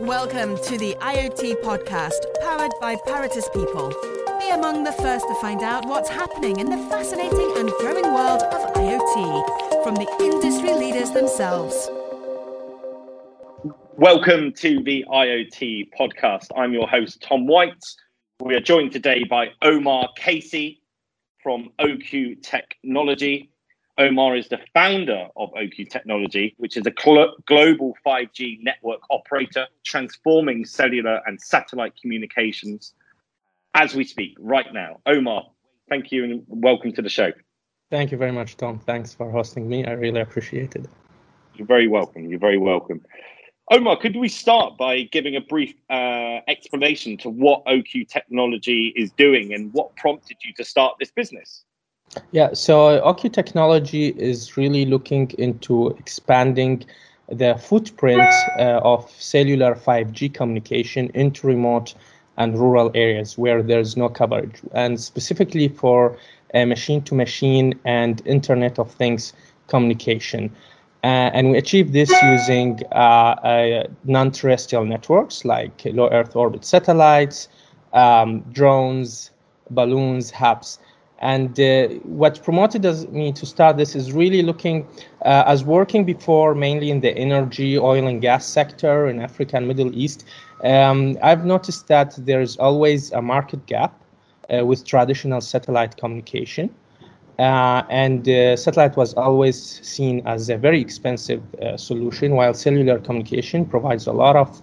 Welcome to the IoT podcast, powered by Paratus People. Be among the first to find out what's happening in the fascinating and growing world of IoT from the industry leaders themselves. Welcome to the IoT podcast. I'm your host, Tom White. We are joined today by Omar Qaise from OQ Technology. Omar is the founder of OQ Technology, which is a cl- global 5G network operator transforming cellular and satellite communications as we speak right now. Omar, thank you and welcome to the show. Thank you very much, Tom. Thanks for hosting me. I really appreciate it. You're very welcome. You're very welcome. Omar, could we start by giving a brief uh, explanation to what OQ Technology is doing and what prompted you to start this business? Yeah, so OQ Technology is really looking into expanding the footprint uh, of cellular 5G communication into remote and rural areas where there's no coverage, and specifically for machine to machine and Internet of Things communication. Uh, and we achieve this using uh, uh, non terrestrial networks like low Earth orbit satellites, um, drones, balloons, HAPS. And uh, what promoted us, me to start this is really looking, uh, as working before mainly in the energy, oil and gas sector in Africa and Middle East. Um, I've noticed that there's always a market gap uh, with traditional satellite communication. Uh, and uh, satellite was always seen as a very expensive uh, solution, while cellular communication provides a lot of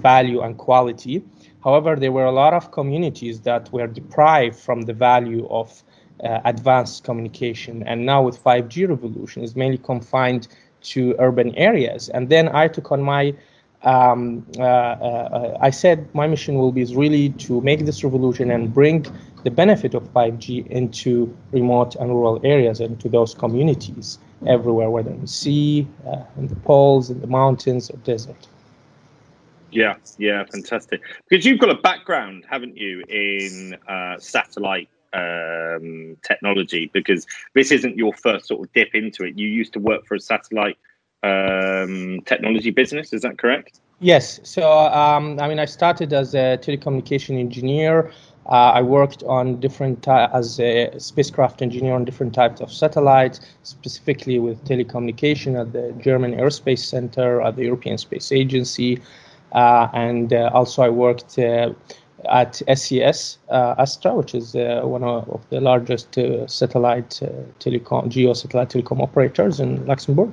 value and quality. However, there were a lot of communities that were deprived from the value of uh, advanced communication. And now with 5G revolution is mainly confined to urban areas. And then I took on my um, uh, uh, I said my mission will be is really to make this revolution and bring the benefit of 5G into remote and rural areas and to those communities everywhere, whether in the sea, uh, in the poles, in the mountains, or desert. Yeah, yeah, fantastic. Because you've got a background, haven't you, in uh, satellite um, technology? Because this isn't your first sort of dip into it. You used to work for a satellite um, technology business. Is that correct? Yes. So, um, I mean, I started as a telecommunication engineer. Uh, I worked on different uh, as a spacecraft engineer on different types of satellites, specifically with telecommunication at the German Aerospace Center, at the European Space Agency, and uh, also I worked uh, at SES Astra, which is one of, the largest satellite telecom geo satellite telecom operators in Luxembourg.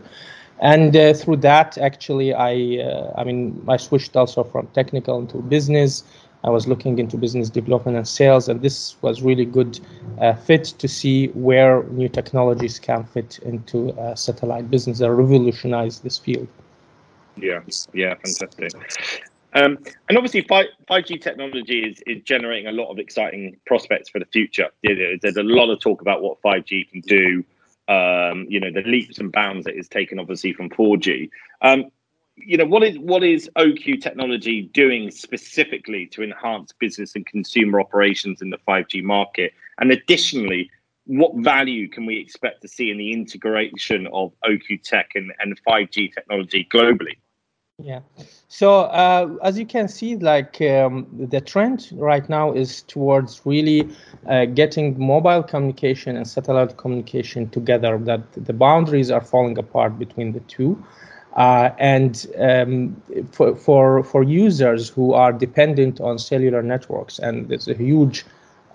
And uh, through that actually i uh, i mean i switched also from technical into business. I was looking into business development and sales and this was really good uh, fit to see where new technologies can fit into satellite business and revolutionize this field yeah, yeah, fantastic. Um, and obviously, 5, 5G technology is, is generating a lot of exciting prospects for the future. There's a lot of talk about what 5G can do. Um, you know, the leaps and bounds that is taken, obviously, from 4G. Um, you know, what is what is OQ technology doing specifically to enhance business and consumer operations in the 5G market? And additionally, what value can we expect to see in the integration of OQ tech and, and 5G technology globally? Yeah. So uh, as you can see, like um, the trend right now is towards really uh, getting mobile communication and satellite communication together. That the boundaries are falling apart between the two. Uh, and um, for, for for users who are dependent on cellular networks, and there's a huge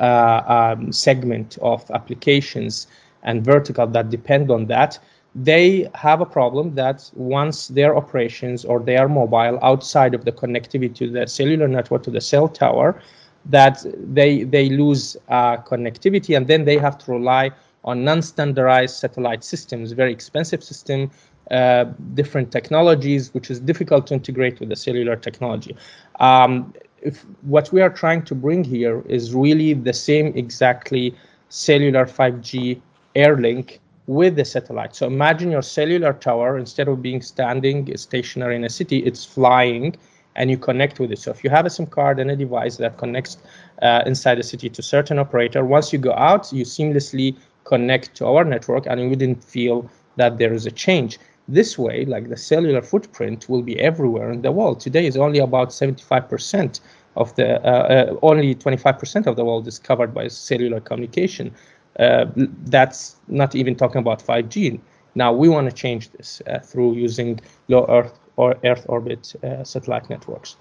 uh, um, segment of applications and vertical that depend on that they have a problem that once their operations or they are mobile outside of the connectivity to the cellular network to the cell tower that they they lose uh, connectivity and then they have to rely on non-standardized satellite systems very expensive system uh, different technologies which is difficult to integrate with the cellular technology. Um, if what we are trying to bring here is really the same exactly cellular 5g airlink with the satellite. So imagine your cellular tower, instead of being standing stationary in a city, it's flying and you connect with it. So if you have a SIM card and a device that connects uh, inside the city to certain operator, once you go out, you seamlessly connect to our network and you wouldn't feel that there is a change. This way, like the cellular footprint will be everywhere in the world. Today is only about 75% of the, uh, uh, only 25% of the world is covered by cellular communication. Uh, that's not even talking about 5G. Now we want to change this uh, through using low Earth or Earth orbit uh, satellite networks.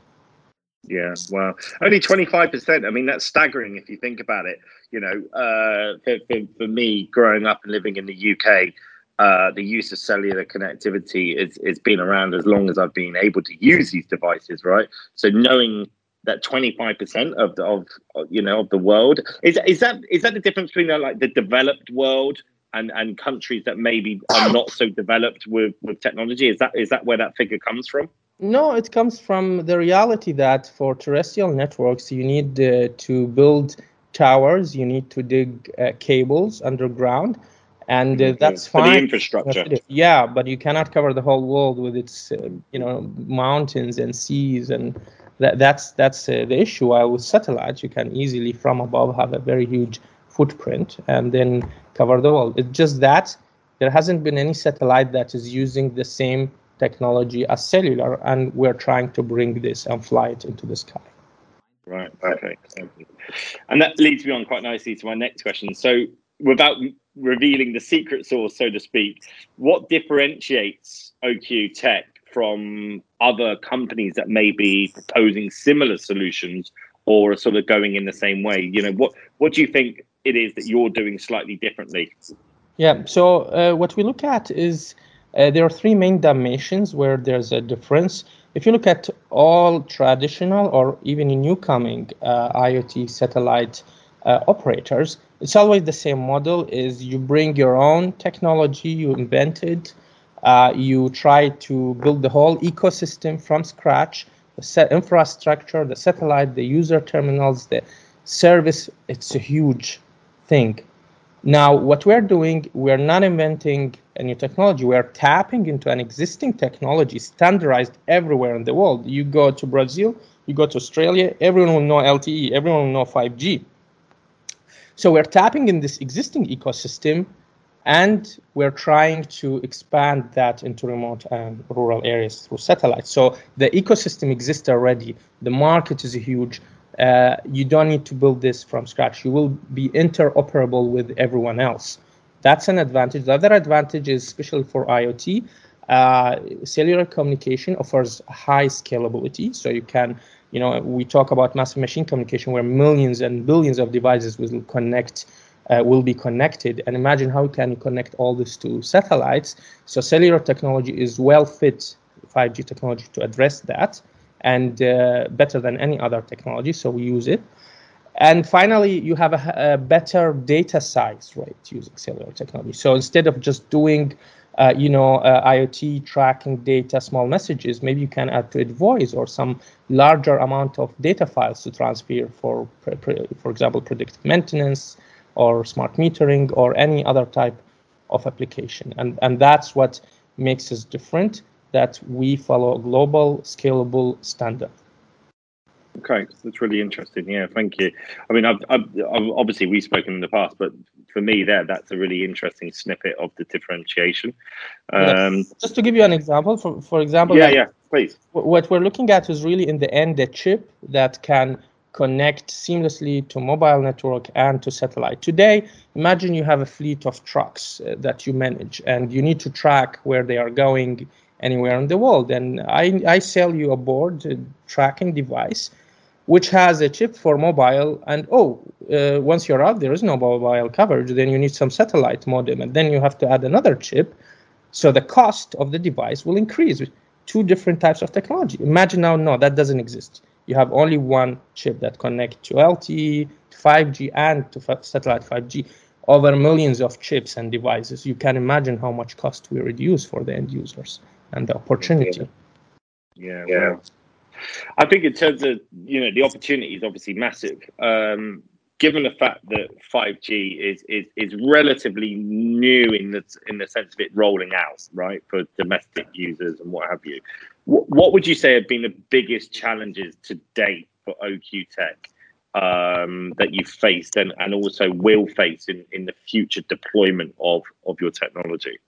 Yeah, well, only 25%. I mean, that's staggering if you think about it. You know, uh, for, for, for, me, growing up and living in the UK, uh, the use of cellular connectivity is, is been around as long as I've been able to use these devices, right? So knowing that 25% of the, of you know of the world is is that is that the difference between uh, like the developed world and and countries that maybe are not so developed with with technology is that is that where that figure comes from no it comes from the reality that for terrestrial networks you need uh, to build towers you need to dig uh, cables underground and uh, mm-hmm. that's fine. For the infrastructure. Yeah, but you cannot cover the whole world with its, uh, you know, mountains and seas, and that, that's that's uh, the issue. While with satellites, you can easily from above have a very huge footprint and then cover the world. It's just that there hasn't been any satellite that is using the same technology as cellular, and we're trying to bring this and fly it into the sky. Right, perfect. And that leads me on quite nicely to my next question. So, without revealing the secret sauce, so to speak, what differentiates OQ Tech from other companies that may be proposing similar solutions or are sort of going in the same way? You know, what what do you think it is that you're doing slightly differently? Yeah. So uh, what we look at is uh, there are three main dimensions where there's a difference. If you look at all traditional or even new coming uh, IoT satellite uh, operators, it's always the same model is you bring your own technology you invented uh, you try to build the whole ecosystem from scratch the set infrastructure the satellite the user terminals the service. It's a huge thing. Now what we're doing we're not inventing a new technology. We're tapping into an existing technology standardized everywhere in the world. You go to brazil you go to australia everyone will know lte everyone will know 5g so we're tapping in this existing ecosystem and we're trying to expand that into remote and rural areas through satellites. So the ecosystem exists already. The market is huge. Uh, you don't need to build this from scratch. You will be interoperable with everyone else. That's an advantage. The other advantage is, especially for IoT, uh, cellular communication offers high scalability. So you can you know, we talk about massive machine communication where millions and billions of devices will connect, uh, will be connected. And imagine how can you connect all this to satellites. So cellular technology is well fit 5G technology to address that and uh, better than any other technology. So we use it. And finally, you have a, a better data size rate using cellular technology. So instead of just doing uh, you know, uh, IoT tracking data, small messages, maybe you can add to it voice or some larger amount of data files to transfer for, for example, predictive maintenance or smart metering or any other type of application. And, and that's what makes us different, that we follow a global scalable standard. Okay, that's really interesting. Yeah, thank you. I mean, I've, I've, I've, obviously we've spoken in the past, but for me, there that's a really interesting snippet of the differentiation. Um, yes. Just to give you an example, for for example, yeah, like, yeah, please. What we're looking at is really in the end a chip that can connect seamlessly to mobile network and to satellite. Today, imagine you have a fleet of trucks uh, that you manage, and you need to track where they are going anywhere in the world. And I I sell you a board a tracking device which has a chip for mobile. And oh, uh, once you're out, there is no mobile coverage. Then you need some satellite modem, and then you have to add another chip. So the cost of the device will increase. Two different types of technology. Imagine now, no, that doesn't exist. You have only one chip that connects to LTE, to 5G, and to satellite 5G. Over millions of chips and devices. You can imagine how much cost we reduce for the end users and the opportunity. Yeah, yeah. yeah. I think in terms of you know the opportunity is obviously massive. Um, given the fact that 5G is, is is relatively new in the in the sense of it rolling out, right, for domestic users and what have you. What, would you say have been the biggest challenges to date for OQ Tech um, that you've faced and, and also will face in, in the future deployment of, of your technology?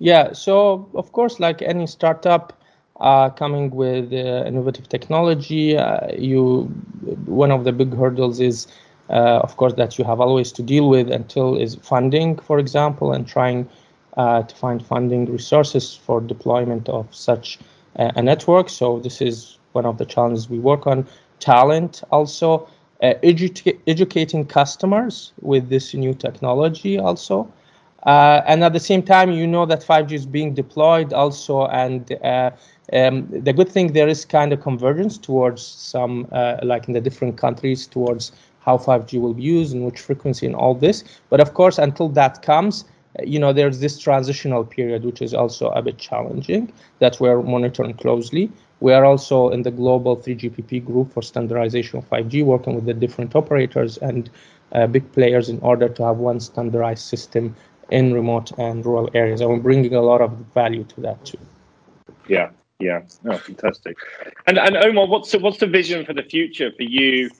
Yeah, so of course, like any startup uh, coming with uh, innovative technology, uh, you one of the big hurdles is, uh, of course, that you have always to deal with until is funding, for example, and trying uh, to find funding resources for deployment of such a network. So this is one of the challenges we work on. Talent also. Edu- educating customers with this new technology also uh, and at the same time, you know that 5G is being deployed also, and uh, um, the good thing there is kind of convergence towards some, uh, like in the different countries, towards how 5G will be used and which frequency and all this. But of course, until that comes, uh, you know, there's this transitional period, which is also a bit challenging that we're monitoring closely. We are also in the global 3GPP group for standardization of 5G, working with the different operators and uh, big players in order to have one standardized system in remote and rural areas. And we're bringing a lot of value to that too. Yeah, yeah, oh, fantastic. And and Omar, what's the, what's the vision for the future for you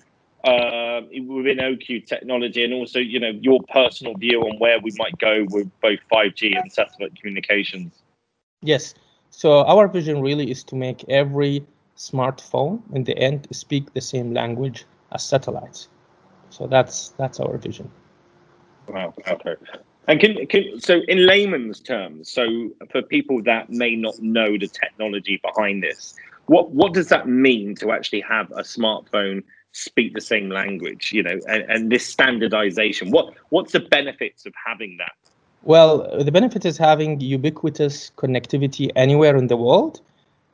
uh, within OQ technology, and also you know your personal view on where we might go with both five G and satellite communications? Yes. So our vision really is to make every smartphone in the end speak the same language as satellites. So that's that's our vision. Wow. Okay. And can, can, so in layman's terms, so for people that may not know the technology behind this, what what does that mean to actually have a smartphone speak the same language? You know, and, and this standardization. What what's the benefits of having that? Well, the benefit is having ubiquitous connectivity anywhere in the world,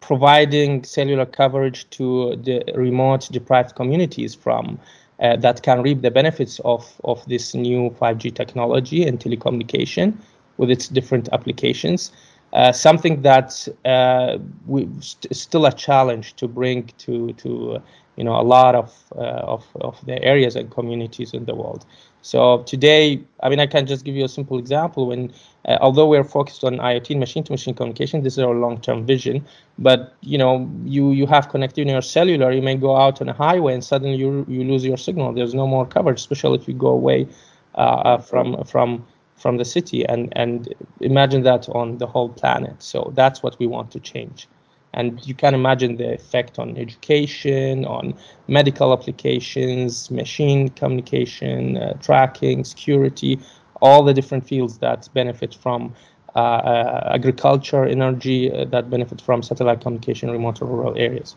providing cellular coverage to the remote deprived communities from uh, that can reap the benefits of, of this new 5G technology and telecommunication with its different applications. Uh, something that uh, we st- still a challenge to bring to to you know a lot of uh, of of the areas and communities in the world. So today, I mean, I can just give you a simple example. When, uh, although we're focused on IoT machine-to-machine communication, this is our long-term vision. But you know, you you have connectivity in your cellular. You may go out on a highway and suddenly you you lose your signal. There's no more coverage, especially if you go away uh, uh from from from the city. And and imagine that on the whole planet. So that's what we want to change and you can imagine the effect on education on medical applications machine communication uh, tracking security all the different fields that benefit from uh, uh, agriculture energy uh, that benefit from satellite communication remote rural areas.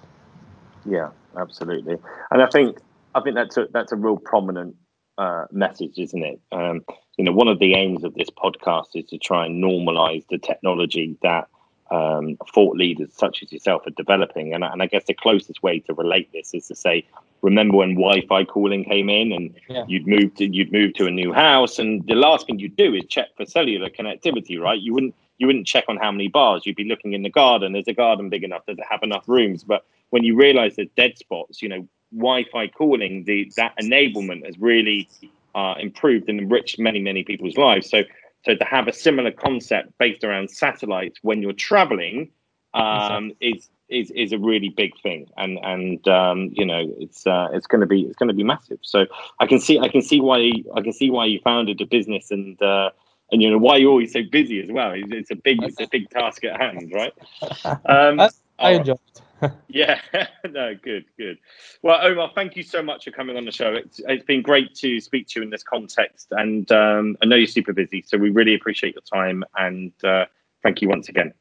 Yeah absolutely. And i think i think that's a that's a real prominent uh, message isn't it? Um, you know one of the aims of this podcast is to try and normalize the technology that um, thought leaders such as yourself are developing. And, and I guess the closest way to relate this is to say, remember when Wi-Fi calling came in and yeah. you'd moved to, you'd moved to a new house, and the last thing you'd do is check for cellular connectivity, right? You wouldn't you wouldn't check on how many bars. You'd be looking in the garden. Is the garden big enough? Does it have enough rooms? But when you realise there's dead spots, you know, Wi-Fi calling, the that enablement has really uh, improved and enriched many many people's lives. So so to have a similar concept based around satellites when you're traveling um, is is is a really big thing, and and um, you know it's uh, it's going to be it's going to be massive. So I can see I can see why I can see why you founded a business and. Uh, and you know why you're always so busy as well. It's, it's a big, it's a big task at hand, right? Um, I enjoy it. yeah, no, good, good. Well, Omar, thank you so much for coming on the show. It's, it's been great to speak to you in this context, and um, I know you're super busy, so we really appreciate your time and uh, thank you once again.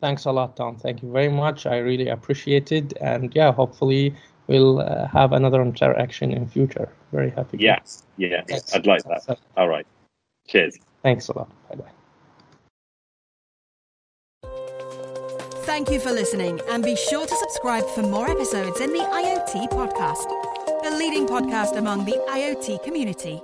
Thanks a lot, Tom. Thank you very much. I really appreciate it, and yeah, hopefully we'll uh, have another interaction in future. Very happy. Yes, yes, I'd like that. All right. Cheers. Thanks a lot. Bye bye. Thank you for listening, and be sure to subscribe for more episodes in the IoT podcast, the leading podcast among the IoT community.